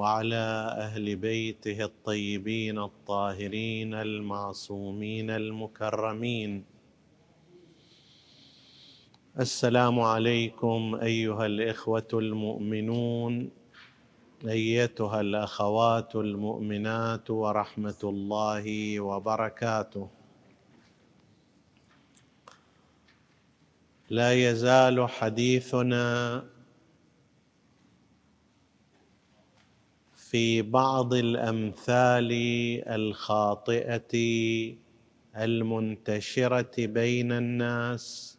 وعلى أهل بيته الطيبين الطاهرين المعصومين المكرمين. السلام عليكم أيها الإخوة المؤمنون أيتها الأخوات المؤمنات ورحمة الله وبركاته. لا يزال حديثنا في بعض الأمثال الخاطئة المنتشرة بين الناس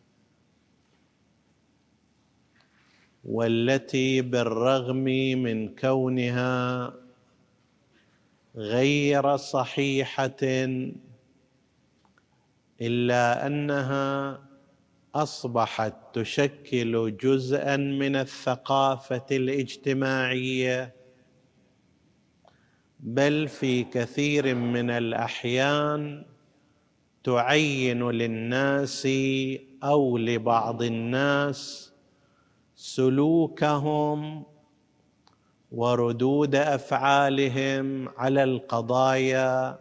والتي بالرغم من كونها غير صحيحة إلا أنها أصبحت تشكل جزءا من الثقافة الاجتماعية بل في كثير من الأحيان تعين للناس أو لبعض الناس سلوكهم وردود أفعالهم على القضايا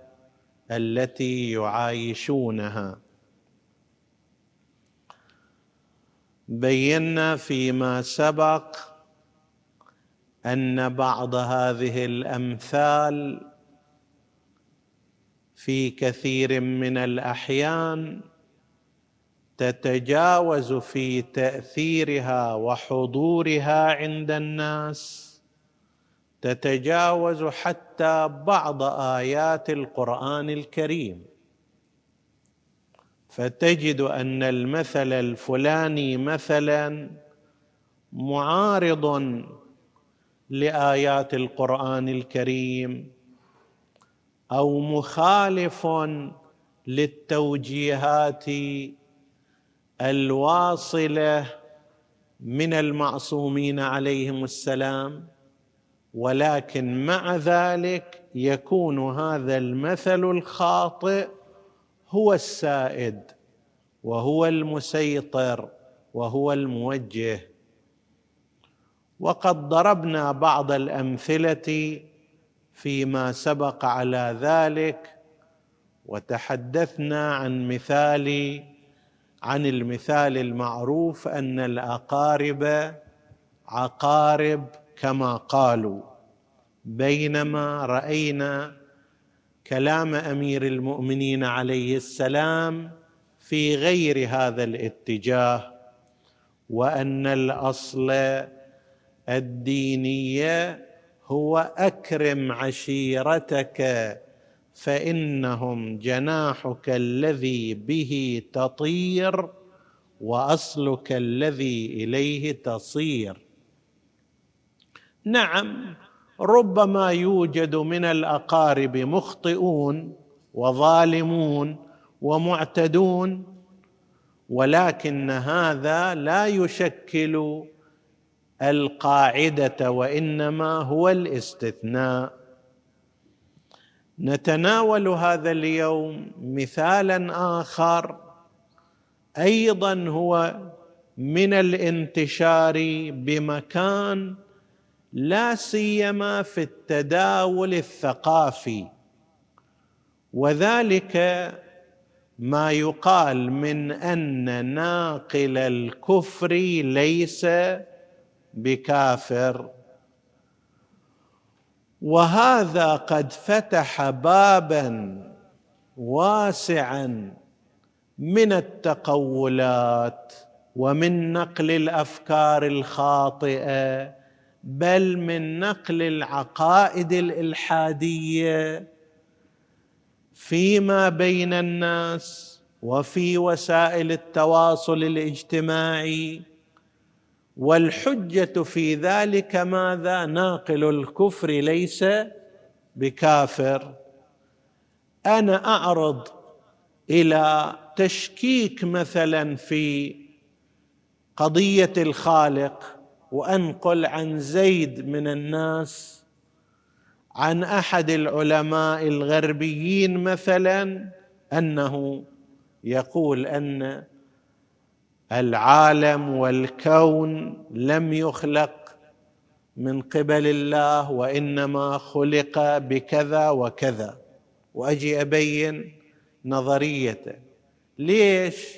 التي يعايشونها. بينا فيما سبق أن بعض هذه الأمثال في كثير من الأحيان تتجاوز في تأثيرها وحضورها عند الناس تتجاوز حتى بعض آيات القرآن الكريم. فتجد أن المثل الفلاني مثلا معارض لآيات القرآن الكريم. أو مخالف للتوجيهات الواصلة من المعصومين عليهم السلام. ولكن مع ذلك يكون هذا المثل الخاطئ هو السائد وهو المسيطر وهو الموجه. وقد ضربنا بعض الأمثلة فيما سبق على ذلك وتحدثنا عن مثال عن المثال المعروف أن الأقارب عقارب كما قالوا. بينما رأينا كلام أمير المؤمنين عليه السلام في غير هذا الاتجاه وأن الأصل الدينية هو أكرم عشيرتك فإنهم جناحك الذي به تطير وأصلك الذي إليه تصير. نعم ربما يوجد من الأقارب مخطئون وظالمون ومعتدون ولكن هذا لا يشكل القاعدة وإنما هو الاستثناء. نتناول هذا اليوم مثالا آخر أيضا هو من الانتشار بمكان لا سيما في التداول الثقافي وذلك ما يقال من أن ناقل الكفر ليس بكافر. وهذا قد فتح بابا واسعا من التقولات ومن نقل الأفكار الخاطئة بل من نقل العقائد الإلحادية. فيما بين الناس وفي وسائل التواصل الاجتماعي والحجة في ذلك ماذا؟ ناقل الكفر ليس بكافر. أنا أعرض إلى تشكيك مثلا في قضية الخالق وأنقل عن زيد من الناس عن أحد العلماء الغربيين مثلا أنه يقول أن العالم والكون لم يخلق من قبل الله وإنما خلق بكذا وكذا. وأجي أبين نظريته. ليش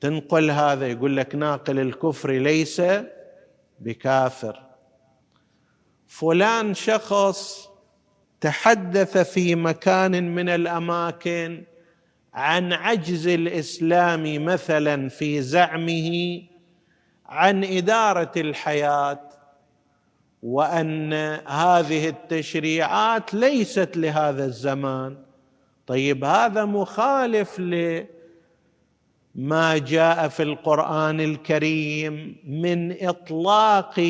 تنقل هذا؟ يقول لك ناقل الكفر ليس بكافر. فلان شخص تحدث في مكان من الأماكن عن عجز الإسلام مثلا في زعمه عن إدارة الحياة وأن هذه التشريعات ليست لهذا الزمان. طيب هذا مخالف لما جاء في القرآن الكريم من إطلاق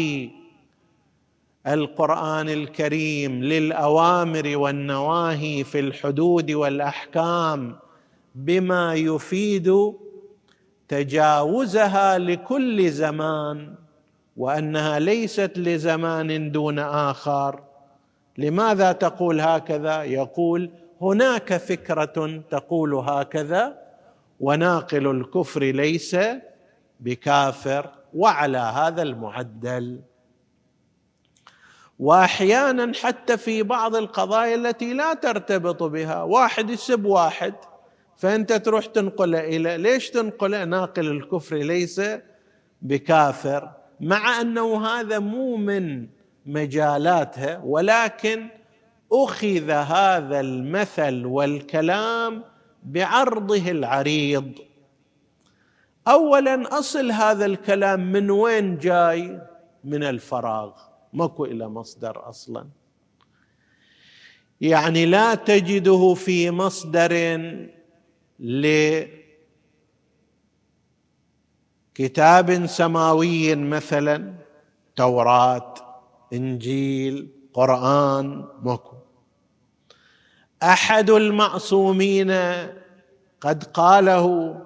القرآن الكريم للأوامر والنواهي في الحدود والأحكام. بما يفيد تجاوزها لكل زمان وأنها ليست لزمان دون آخر. لماذا تقول هكذا؟ يقول هناك فكرة تقول هكذا وناقل الكفر ليس بكافر وعلى هذا المعدل. وأحيانا حتى في بعض القضايا التي لا ترتبط بها واحد يسب واحد فأنت تروح تنقله إلى ليش تنقله ناقل الكفر ليس بكافر مع أنه هذا مو من مجالاتها ولكن أخذ هذا المثل والكلام بعرضه العريض. اولا أصل هذا الكلام من وين جاي؟ من الفراغ. ماكو إلى مصدر أصلا. يعني لا تجده في مصدر لكتاب سماوي مثلا توراة إنجيل قرآن ماكو. أحد المعصومين قد قاله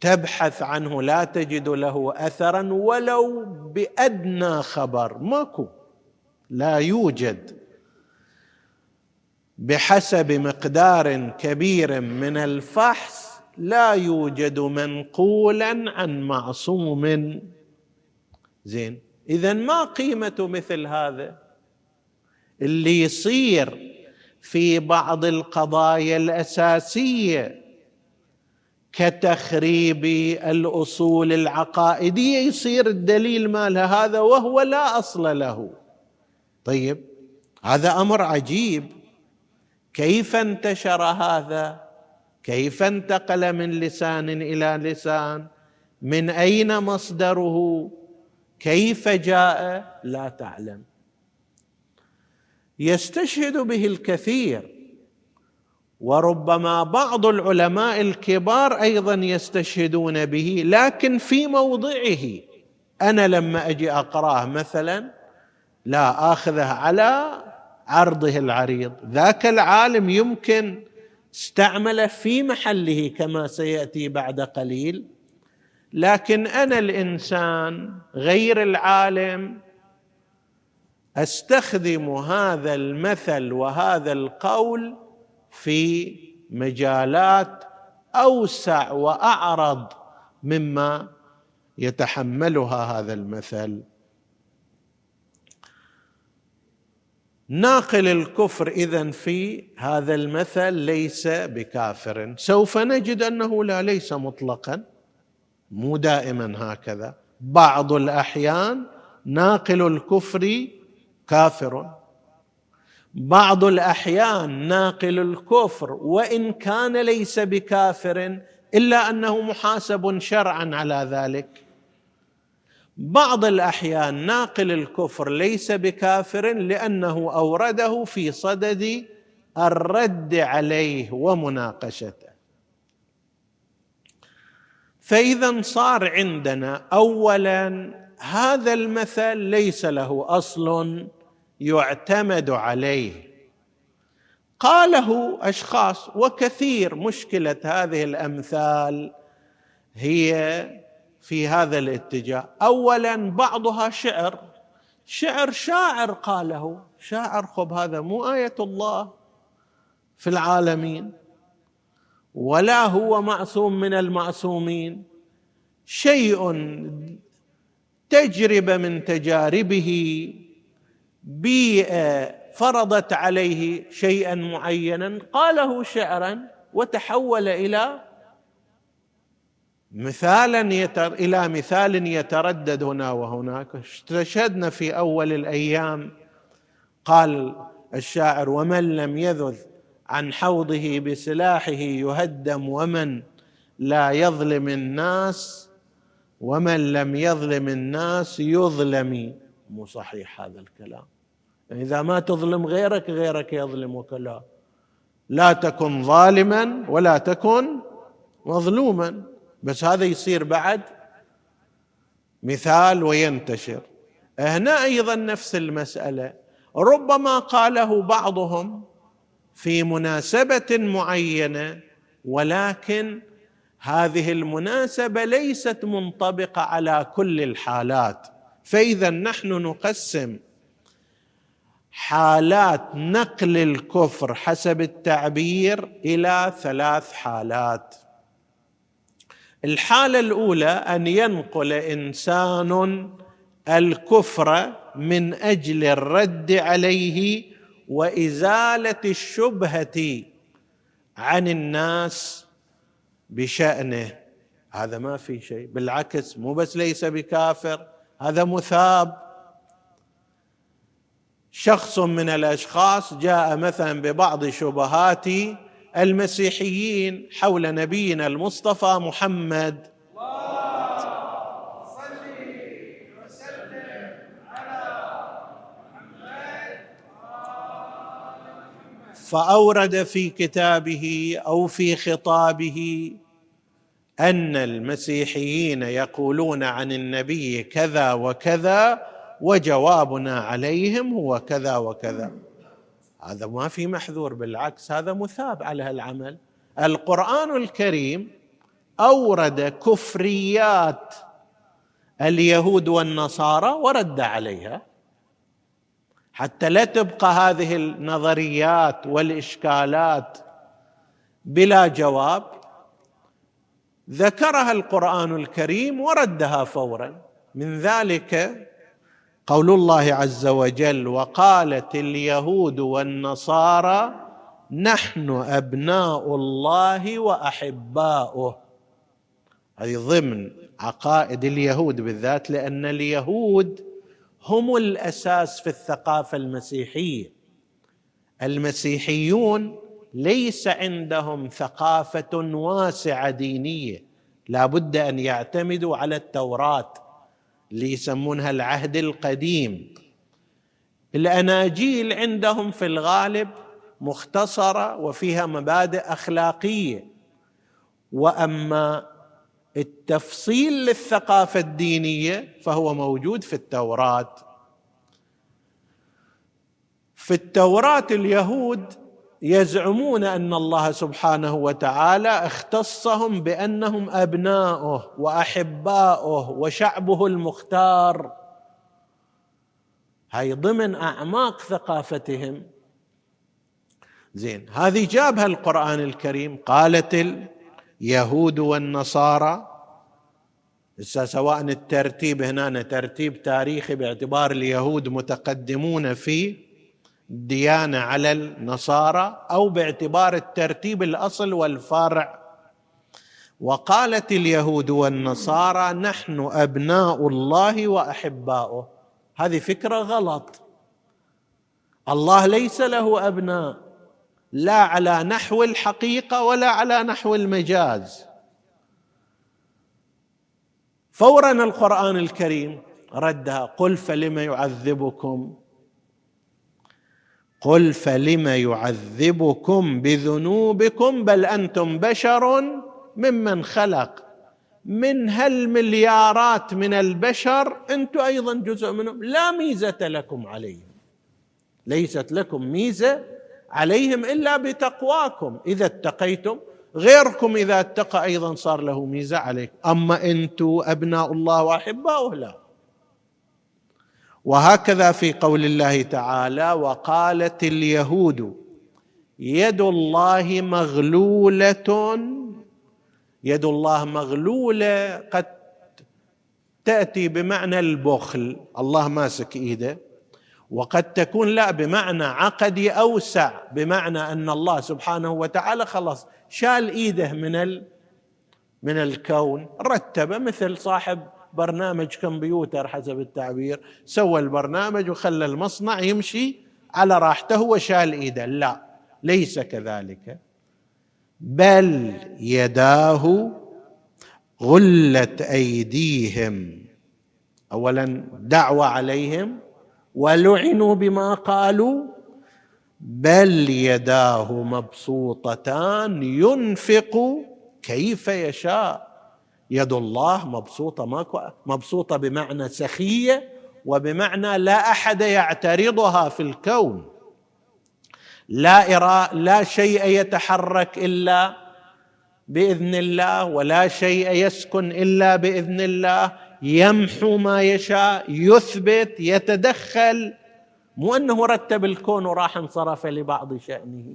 تبحث عنه لا تجد له اثرا ولو بأدنى خبر. ماكو. لا يوجد. بحسب مقدار كبير من الفحص لا يوجد منقولا عن معصوم. زين اذا ما قيمة مثل هذا؟ اللي يصير في بعض القضايا الأساسية كتخريب الأصول العقائدية يصير الدليل مالها هذا وهو لا أصل له. طيب هذا أمر عجيب. كيف انتشر هذا؟ كيف انتقل من لسان إلى لسان؟ من أين مصدره؟ كيف جاء؟ لا تعلم. يستشهد به الكثير وربما بعض العلماء الكبار أيضا يستشهدون به لكن في موضعه. أنا لما أجي أقرأه مثلا لا آخذه على عرضه العريض. ذاك العالم يمكن استعمله في محله كما سيأتي بعد قليل. لكن أنا الإنسان غير العالم أستخدم هذا المثل وهذا القول في مجالات أوسع وأعرض مما يتحملها هذا المثل. ناقل الكفر اذا في هذا المثل ليس بكافر. سوف نجد أنه لا ليس مطلقا مو دائما هكذا. بعض الأحيان ناقل الكفر كافر. بعض الأحيان ناقل الكفر وإن كان ليس بكافر إلا أنه محاسب شرعا على ذلك. بعض الأحيان ناقل الكفر ليس بكافر لأنه أورده في صدد الرد عليه ومناقشته. فإذا صار عندنا اولا هذا المثل ليس له أصل يعتمد عليه. قاله أشخاص وكثير مشكلة هذه الأمثال هي في هذا الاتجاه. اولا بعضها شعر. شعر شاعر قاله. شاعر خب هذا مو آية الله في العالمين ولا هو معصوم من المعصومين. شيء تجربة من تجاربه بيئة فرضت عليه شيئا معينا. قاله شعرا وتحول إلى مثالا يتر إلى مثال يتردد هنا وهناك. استشهدنا في أول الأيام قال الشاعر ومن لم يذل عن حوضه بسلاحه يهدم ومن لا يظلم الناس ومن لم يظلم الناس يظلم. مو صحيح هذا الكلام. إذا ما تظلم غيرك غيرك يظلمك لا لا تكن ظالما ولا تكن مظلوما. بس هذا يصير بعد مثال وينتشر. هنا أيضا نفس المسألة. ربما قاله بعضهم في مناسبة معينة ولكن هذه المناسبة ليست منطبقة على كل الحالات. فاذا نحن نقسم حالات نقل الكفر حسب التعبير إلى ثلاث حالات. الحالة الأولى أن ينقل إنسان الكفر من أجل الرد عليه وإزالة الشبهة عن الناس بشأنه. هذا ما في شيء بالعكس مو بس ليس بكافر هذا مثاب. شخص من الأشخاص جاء مثلا ببعض شبهات المسيحيين حول نبينا المصطفى محمد. فأورد في كتابه أو في خطابه أن المسيحيين يقولون عن النبي كذا وكذا وجوابنا عليهم هو كذا وكذا. هذا ما في محذور بالعكس هذا مثاب على هالعمل القرآن الكريم أورد كفريات اليهود والنصارى ورد عليها. حتى لا تبقى هذه النظريات والإشكالات بلا جواب ذكرها القرآن الكريم وردها فورا. من ذلك قول الله عز وجل وقالت اليهود والنصارى نحن أبناء الله وأحباؤه. هذه ضمن عقائد اليهود بالذات لأن اليهود هم الأساس في الثقافة المسيحية. المسيحيون ليس عندهم ثقافة واسعة دينية. لا بد أن يعتمدوا على التوراة. اللي يسمونها العهد القديم. الأناجيل عندهم في الغالب مختصرة وفيها مبادئ أخلاقية. وأما التفصيل للثقافة الدينية فهو موجود في التوراة. في التوراة اليهود يزعمون أن الله سبحانه وتعالى اختصهم بأنهم أبناؤه وأحباؤه وشعبه المختار. هاي ضمن أعماق ثقافتهم. زين هذه جابها القرآن الكريم قالت اليهود والنصارى. سواء الترتيب هنا ترتيب تاريخي باعتبار اليهود متقدمون في الديانه على النصارى أو باعتبار الترتيب الأصل والفرع. وقالت اليهود والنصارى نحن أبناء الله وأحباؤه. هذه فكرة غلط. الله ليس له أبناء لا على نحو الحقيقة ولا على نحو المجاز. فورا القرآن الكريم ردها قل فلم يعذبكم قل فلم يعذبكم بذنوبكم بل أنتم بشر ممن خلق؟ من هالمليارات من البشر أنتم أيضا جزء منهم. لا ميزة لكم عليهم. ليست لكم ميزة عليهم إلا بتقواكم. إذا اتقيتم غيركم إذا اتقى أيضا صار له ميزة عليكم أما أنتم أبناء الله وأحباؤه لا. وهكذا في قول الله تعالى وقالت اليهود يد الله مغلولة يد الله مغلولة قد تأتي بمعنى البخل الله ماسك إيده وقد تكون لا بمعنى عقدي أوسع بمعنى أن الله سبحانه وتعالى خلص شال إيده من ال من الكون رتبه مثل صاحب برنامج كمبيوتر حسب التعبير. سوى البرنامج وخلى المصنع يمشي على راحته وشال إيده. لا ليس كذلك. بل يداه غلت أيديهم. اولا دعوة عليهم ولعنوا بما قالوا. بل يداه مبسوطتان ينفق كيف يشاء. يد الله مبسوطة ماكو مبسوطة بمعنى سخية وبمعنى لا أحد يعترضها في الكون. لا إراء لا شيء يتحرك إلا بإذن الله ولا شيء يسكن إلا بإذن الله. يمحو ما يشاء يثبت يتدخل. مو أنه رتب الكون وراح انصرف لبعض شأنه.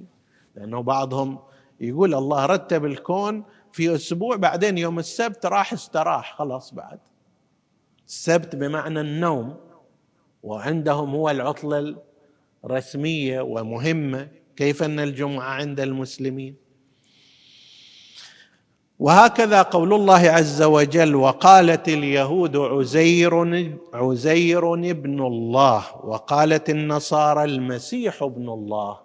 لأنه بعضهم يقول الله رتب الكون في أسبوع بعدين يوم السبت راح استراح خلاص بعد. السبت بمعنى النوم وعندهم هو العطلة الرسمية ومهمة كيف أن الجمعة عند المسلمين. وهكذا قول الله عز وجل وقالت اليهود عزير عزير ابن الله. وقالت النصارى المسيح ابن الله.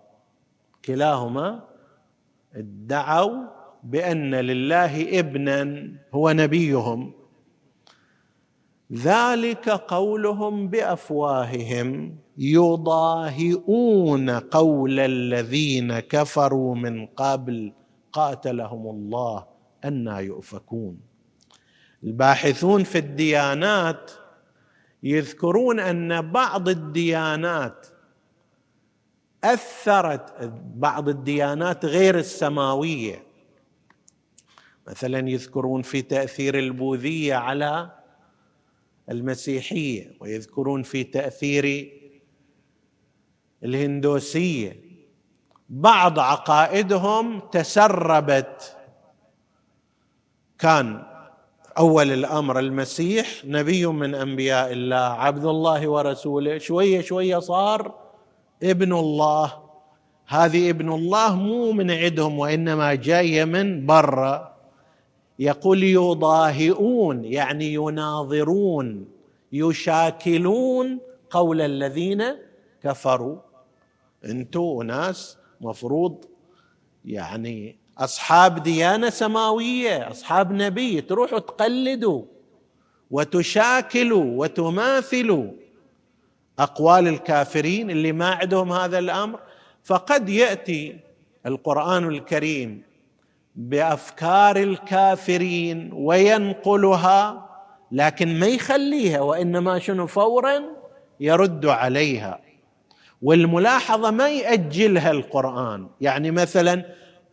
كلاهما ادعوا بأن لله ابنا هو نبيهم. ذلك قولهم بأفواههم يضاهئون قول الذين كفروا من قبل قاتلهم الله أنا يؤفكون. الباحثون في الديانات يذكرون أن بعض الديانات أثرت بعض الديانات غير السماوية مثلا يذكرون في تأثير البوذية على المسيحية ويذكرون في تأثير الهندوسية. بعض عقائدهم تسربت. كان أول الأمر المسيح نبي من أنبياء الله عبد الله ورسوله. شوية شوية صار ابن الله. هذه ابن الله مو من عندهم وإنما جاية من برا. يقول يضاهئون يعني يناظرون يشاكلون قول الذين كفروا. أنتم ناس مفروض يعني أصحاب ديانة سماوية أصحاب نبي تروحوا تقلدوا وتشاكلوا وتماثلوا أقوال الكافرين اللي ما عندهم هذا الأمر. فقد يأتي القرآن الكريم بأفكار الكافرين وينقلها لكن ما يخليها وإنما شنو فورا يرد عليها. والملاحظة ما يأجلها القرآن. يعني مثلا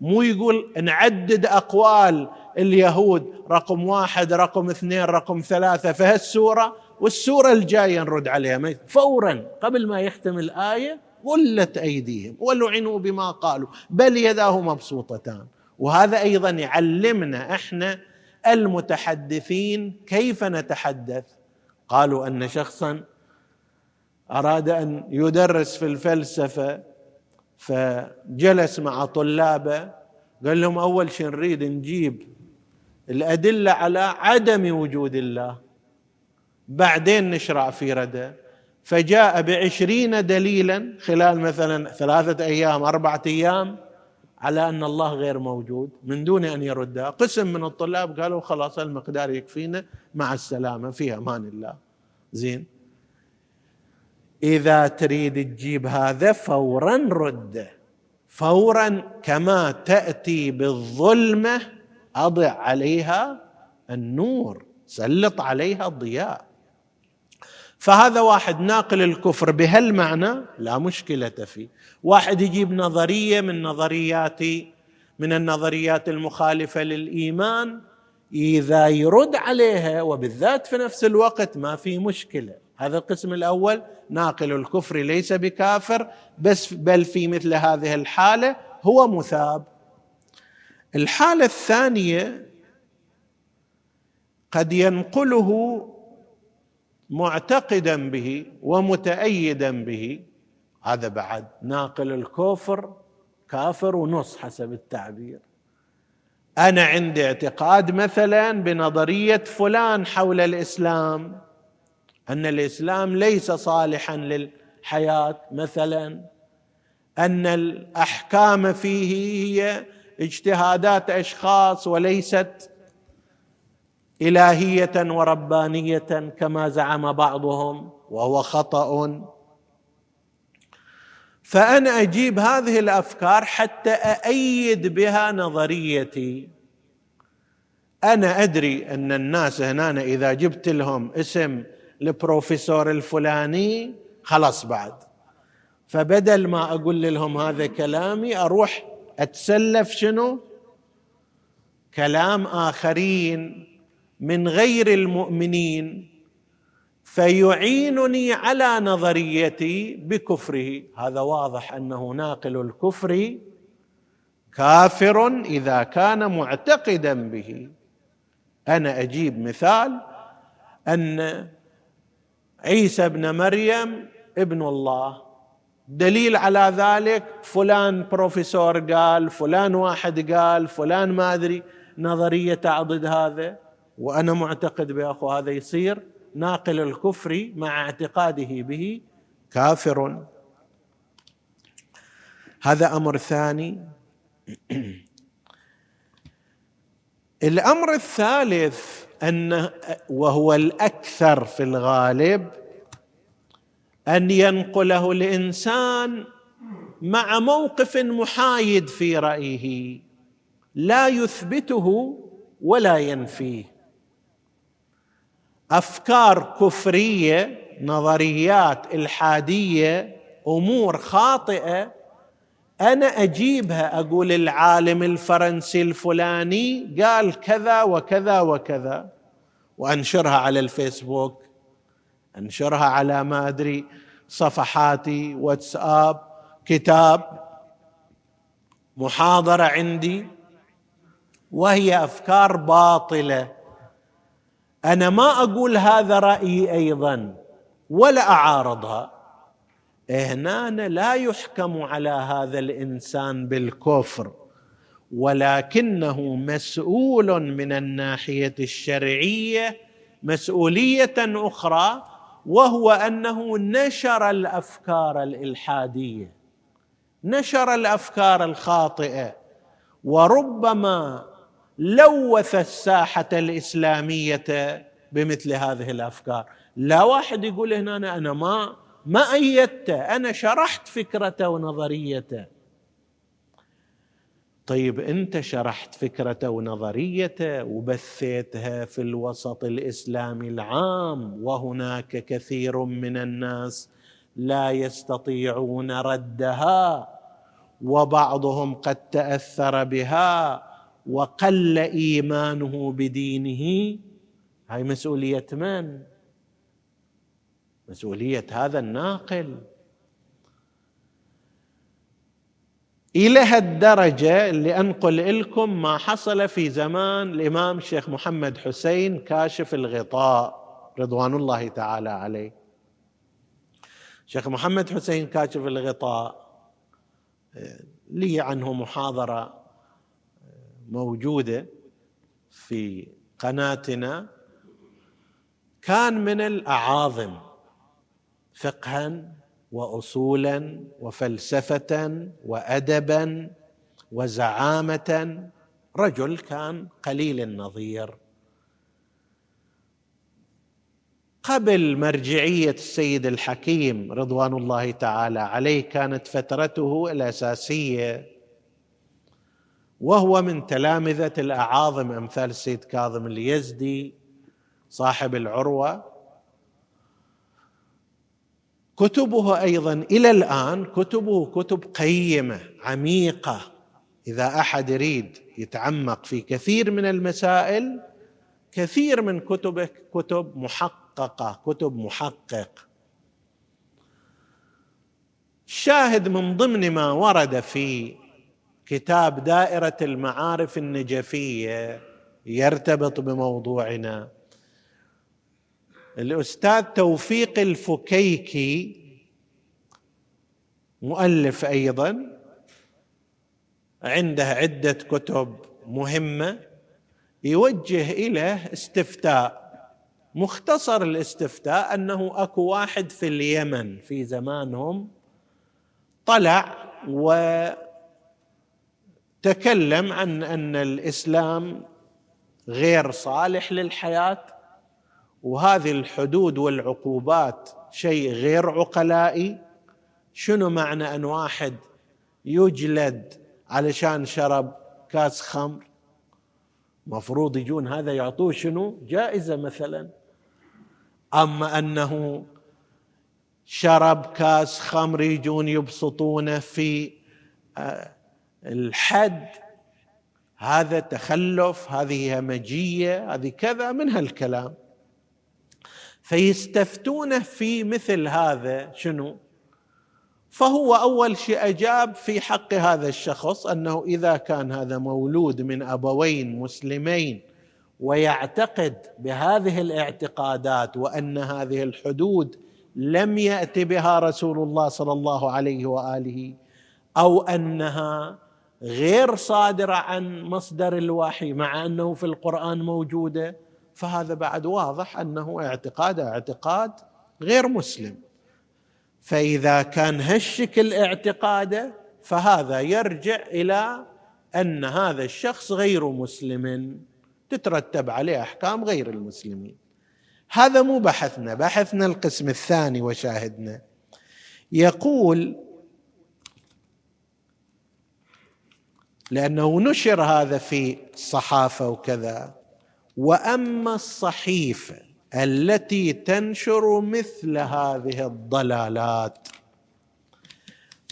مو يقول نعدد أقوال اليهود رقم واحد رقم اثنين رقم ثلاثة في هالسوره والسورة الجاية نرد عليها. فورا قبل ما يختم الايه غلت أيديهم ولعنوا بما قالوا بل يداه مبسوطتان. وهذا أيضا يعلمنا إحنا المتحدثين كيف نتحدث. قالوا أن شخصا أراد أن يدرس في الفلسفة فجلس مع طلابه قال لهم أول شيء نريد نجيب الأدلة على عدم وجود الله. بعدين نشرع في رده. فجاء بعشرين دليلا خلال مثلا ثلاثة أيام أربعة أيام على أن الله غير موجود من دون أن يردها قسم من الطلاب قالوا خلاص المقدار يكفينا مع السلامة في أمان الله. زين. إذا تريد تجيب هذا فورا رده. فورا كما تأتي بالظلمة أضع عليها النور سلط عليها الضياء. فهذا واحد ناقل الكفر بهالمعنى لا مشكلة فيه. واحد يجيب نظرية من نظريات من النظريات المخالفة للإيمان إذا يرد عليها وبالذات في نفس الوقت ما في مشكلة. هذا القسم الأول ناقل الكفر ليس بكافر بس بل في مثل هذه الحالة هو مثاب. الحالة الثانية قد ينقله معتقدا به ومتأيدا به. هذا بعد ناقل الكفر كافر ونص حسب التعبير. أنا عندي اعتقاد مثلا بنظرية فلان حول الإسلام أن الإسلام ليس صالحا للحياة مثلا أن الأحكام فيه هي اجتهادات أشخاص وليست إلهية وربانية كما زعم بعضهم وهو خطأ. فأنا أجيب هذه الأفكار حتى أأيد بها نظريتي. أنا أدري أن الناس هنا إذا جبت لهم اسم البروفيسور الفلاني خلاص بعد. فبدل ما أقول لهم هذا كلامي أروح أتسلف شنو؟ كلام آخرين. من غير المؤمنين فيعينني على نظريتي بكفره. هذا واضح أنه ناقل الكفر كافر إذا كان معتقدا به. أنا أجيب مثال أن عيسى ابن مريم ابن الله. دليل على ذلك فلان بروفيسور قال فلان واحد قال فلان ما أدري نظريه تعضد هذا. وأنا معتقد بأخو هذا يصير ناقل الكفر مع اعتقاده به كافر. هذا أمر ثاني. الأمر الثالث أن وهو الأكثر في الغالب أن ينقله الإنسان مع موقف محايد في رأيه لا يثبته ولا ينفيه. أفكار كفرية نظريات إلحادية أمور خاطئة أنا أجيبها أقول العالم الفرنسي الفلاني قال كذا وكذا وكذا وأنشرها على الفيسبوك أنشرها على ما أدري صفحاتي واتساب كتاب محاضرة عندي وهي أفكار باطلة. أنا ما أقول هذا رأيي أيضا ولا اعارضها هنا لا يحكم على هذا الإنسان بالكفر ولكنه مسؤول من الناحية الشرعية مسؤولية أخرى وهو أنه نشر الأفكار الإلحادية نشر الأفكار الخاطئة وربما لوث الساحة الإسلامية بمثل هذه الأفكار. لا واحد يقول هنا أنا, أنا ما ما ايدته أنا شرحت فكرته ونظريته. طيب أنت شرحت فكرته ونظريته وبثيتها في الوسط الإسلامي العام وهناك كثير من الناس لا يستطيعون ردها وبعضهم قد تأثر بها وقل إيمانه بدينه. هاي مسؤولية من؟ مسؤولية هذا الناقل. إلى هالدرجة اللي أنقل لكم ما حصل في زمان الإمام الشيخ محمد حسين كاشف الغطاء رضوان الله تعالى عليه. شيخ محمد حسين كاشف الغطاء. لي عنه محاضرة. موجودة في قناتنا كان من الأعاظم فقها واصولا وفلسفة وادبا وزعامة. رجل كان قليل النظير. قبل مرجعية السيد الحكيم رضوان الله تعالى عليه كانت فترته الأساسية وهو من تلامذة الأعاظم أمثال السيد كاظم اليزدي صاحب العروة. كتبه أيضا إلى الآن كتبه كتب قيمة عميقة. إذا أحد يريد يتعمق في كثير من المسائل كثير من كتبه كتب محققة كتب محقق. الشاهد من ضمن ما ورد في كتاب دائرة المعارف النجفية يرتبط بموضوعنا. الأستاذ توفيق الفكيكي مؤلف أيضا عنده عدة كتب مهمة يوجه اليه استفتاء. مختصر الاستفتاء أنه أكو واحد في اليمن في زمانهم طلع وتكلم عن أن الإسلام غير صالح للحياة وهذه الحدود والعقوبات شيء غير عقلائي. شنو معنى أن واحد يجلد علشان شرب كاس خمر؟ مفروض يجون هذا يعطوه شنو؟ جائزة مثلا. أما أنه شرب كاس خمر يجون يبسطونه في آه، الحد هذا تخلف هذه همجية هذه كذا من هالكلام. فيستفتونه في مثل هذا شنو؟ فهو أول شيء أجاب في حق هذا الشخص أنه إذا كان هذا مولود من أبوين مسلمين ويعتقد بهذه الاعتقادات وأن هذه الحدود لم يات بها رسول الله صلى الله عليه وآله أو أنها غير صادرة عن مصدر الوحي مع أنه في القرآن موجودة فهذا بعد واضح أنه اعتقاد اعتقاد غير مسلم. فإذا كان هالشكل اعتقاده فهذا يرجع إلى أن هذا الشخص غير مسلم تترتب عليه أحكام غير المسلمين. هذا مو بحثنا بحثنا القسم الثاني وشاهدنا. يقول لأنه نشر هذا في الصحافه وكذا. وأما الصحيفة التي تنشر مثل هذه الضلالات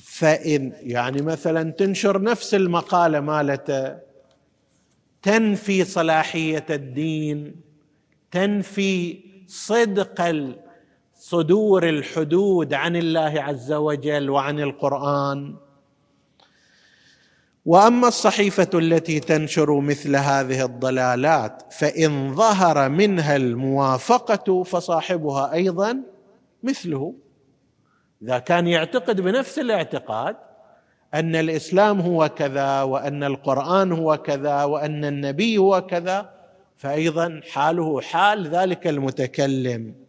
فإن يعني مثلا تنشر نفس المقالة مالته تنفي صلاحية الدين تنفي صدق صدور الحدود عن الله عز وجل وعن القرآن وأما الصحيفة التي تنشر مثل هذه الضلالات فإن ظهر منها الموافقة فصاحبها أيضا مثله. إذا كان يعتقد بنفس الاعتقاد أن الإسلام هو كذا وأن القرآن هو كذا وأن النبي هو كذا فايضا حاله حال ذلك المتكلم.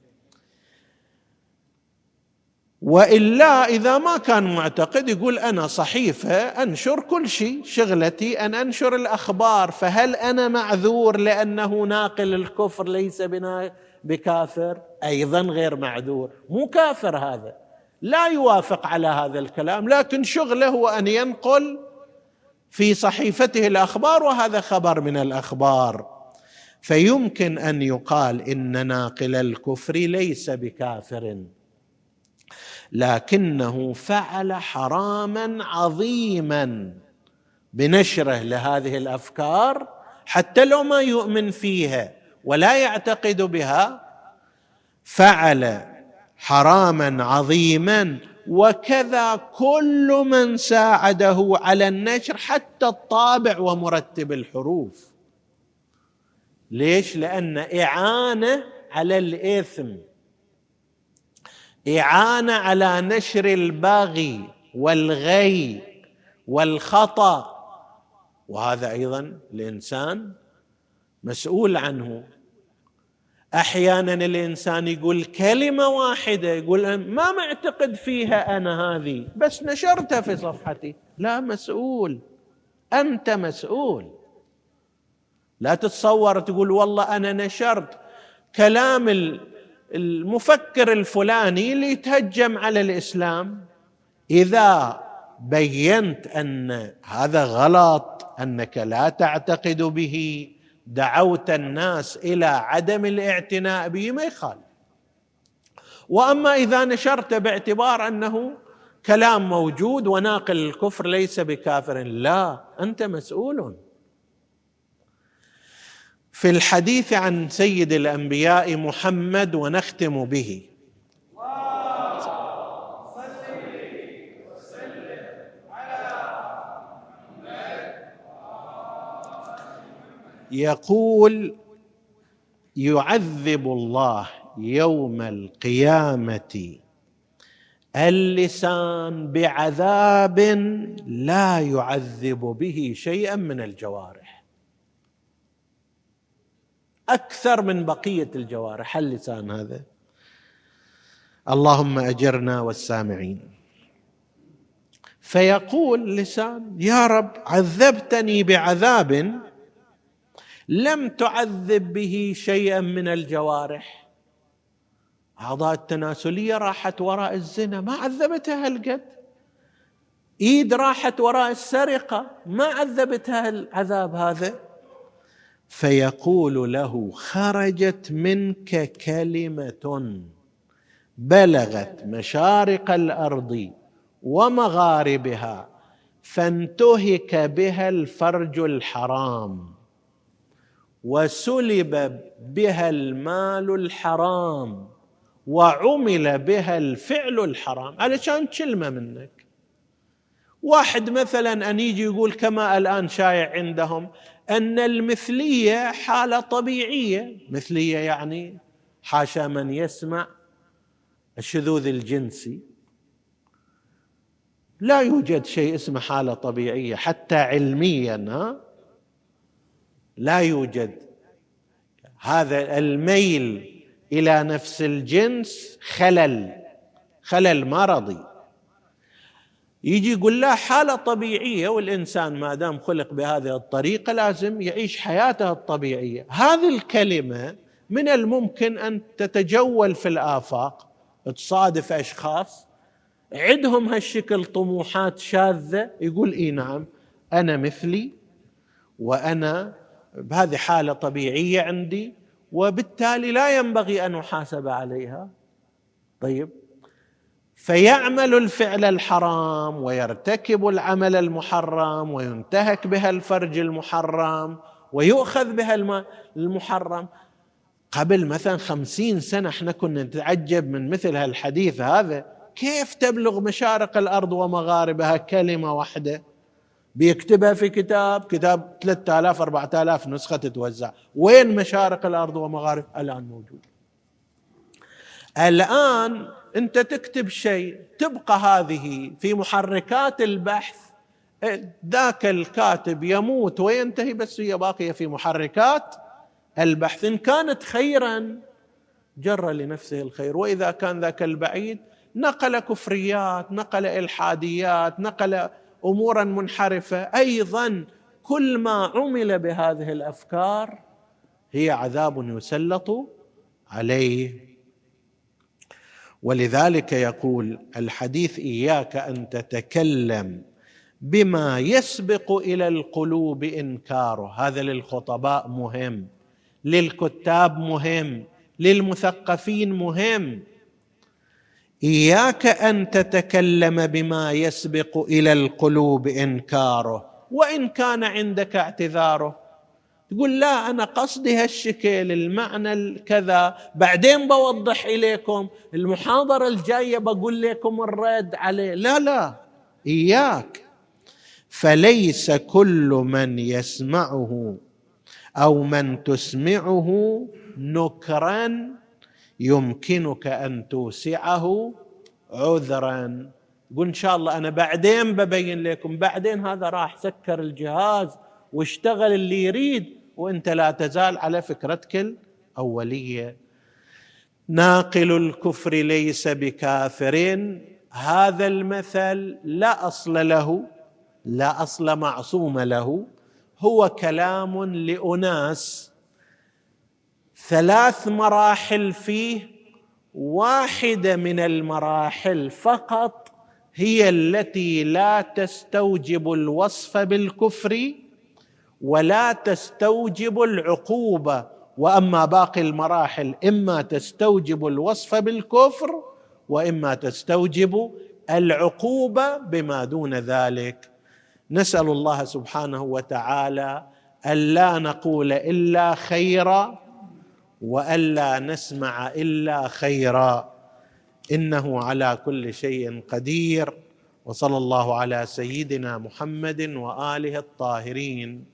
وإلا إذا ما كان معتقد يقول أنا صحيفة أنشر كل شيء شغلتي أن أنشر الأخبار فهل أنا معذور لأنه ناقل الكفر ليس بنا بكافر؟ أيضا غير معذور مو كافر هذا. لا يوافق على هذا الكلام لكن شغله هو أن ينقل في صحيفته الأخبار وهذا خبر من الأخبار. فيمكن أن يقال إن ناقل الكفر ليس بكافر. لكنه فعل حراما عظيما بنشره لهذه الأفكار حتى لو ما يؤمن فيها ولا يعتقد بها فعل حراما عظيما وكذا كل من ساعده على النشر حتى الطابع ومرتب الحروف. ليش؟ لأن إعانة على الإثم. إعانة على نشر الباغي والغي والخطأ. وهذا أيضا الإنسان مسؤول عنه. أحيانا الإنسان يقول كلمة واحدة يقول ما معتقد فيها أنا هذه بس نشرتها في صفحتي. لا مسؤول. أنت مسؤول. لا تتصور تقول والله أنا نشرت كلام المفكر الفلاني اللي يتهجم على الإسلام. إذا بينت أن هذا غلط أنك لا تعتقد به دعوت الناس إلى عدم الاعتناء به ما يخالف. وأما إذا نشرت باعتبار أنه كلام موجود وناقل الكفر ليس بكافر لا أنت مسؤول. في الحديث عن سيد الأنبياء محمد ونختم به. يقول يعذب الله يوم القيامة اللسان بعذاب لا يعذب به شيئا من الجوارح. أكثر من بقية الجوارح. اللسان هذا؟ اللهم أجرنا والسامعين. فيقول لسان يا رب عذبتني بعذاب لم تعذب به شيئا من الجوارح. أعضاء التناسلية راحت وراء الزنا ما عذبتها هالقد. إيد راحت وراء السرقة ما عذبتها العذاب هذا. فيقول له خرجت منك كلمة بلغت مشارق الأرض ومغاربها فانتهك بها الفرج الحرام وسلب بها المال الحرام وعمل بها الفعل الحرام. علشان كلمة منك. واحد مثلا أن يجي يقول كما الآن شايع عندهم أن المثلية حالة طبيعية. مثلية يعني حاشا من يسمع الشذوذ الجنسي. لا يوجد شيء اسمه حالة طبيعية حتى علميا ها؟ لا يوجد. هذا الميل إلى نفس الجنس خلل خلل مرضي. يجي يقول لا حالة طبيعية والإنسان ما دام خلق بهذه الطريقة لازم يعيش حياته الطبيعية. هذه الكلمة من الممكن أن تتجول في الآفاق تصادف أشخاص عندهم هالشكل طموحات شاذة يقول إي نعم أنا مثلي وأنا بهذه حالة طبيعية عندي وبالتالي لا ينبغي أن أحاسب عليها. طيب فيعمل الفعل الحرام ويرتكب العمل المحرم وينتهك بها الفرج المحرم ويؤخذ بها المحرم. قبل مثلا خمسين سنة إحنا كنا نتعجب من مثل هالحديث هذا. كيف تبلغ مشارق الأرض ومغاربها كلمة واحدة؟ بيكتبها في كتاب كتاب 3000 4000 نسخة تتوزع. وين مشارق الأرض ومغارب؟ الآن موجود. الآن أنت تكتب شيء تبقى هذه في محركات البحث. ذاك الكاتب يموت وينتهي بس هي باقية في محركات البحث. إن كانت خيرا جر لنفسه الخير. وإذا كان ذاك البعيد نقل كفريات نقل إلحاديات نقل امورا منحرفة. أيضا كل ما عمل بهذه الأفكار هي عذاب يسلط عليه. ولذلك يقول الحديث إياك أن تتكلم بما يسبق إلى القلوب إنكاره. هذا للخطباء مهم للكتاب مهم للمثقفين مهم. إياك أن تتكلم بما يسبق إلى القلوب إنكاره وإن كان عندك اعتذاره. تقول لا أنا قصدي هالشكل المعنى الكذا. بعدين بوضح إليكم المحاضرة الجاية بقول لكم الرد عليه. لا لا إياك. فليس كل من يسمعه أو من تسمعه نكرا يمكنك أن توسعه عذرا. قل إن شاء الله أنا بعدين ببين لكم. بعدين هذا راح سكر الجهاز واشتغل اللي يريد. وانت لا تزال على فكرتك الأولية. ناقل الكفر ليس بكافر. هذا المثل لا أصل له لا أصل معصوم له. هو كلام لأناس. ثلاث مراحل فيه واحدة من المراحل فقط هي التي لا تستوجب الوصف بالكفر. ولا تستوجب العقوبة. وأما باقي المراحل إما تستوجب الوصف بالكفر وإما تستوجب العقوبة بما دون ذلك. نسأل الله سبحانه وتعالى الا نقول إلا خيرا والا نسمع إلا خيرا. إنه على كل شيء قدير. وصلى الله على سيدنا محمد وآله الطاهرين.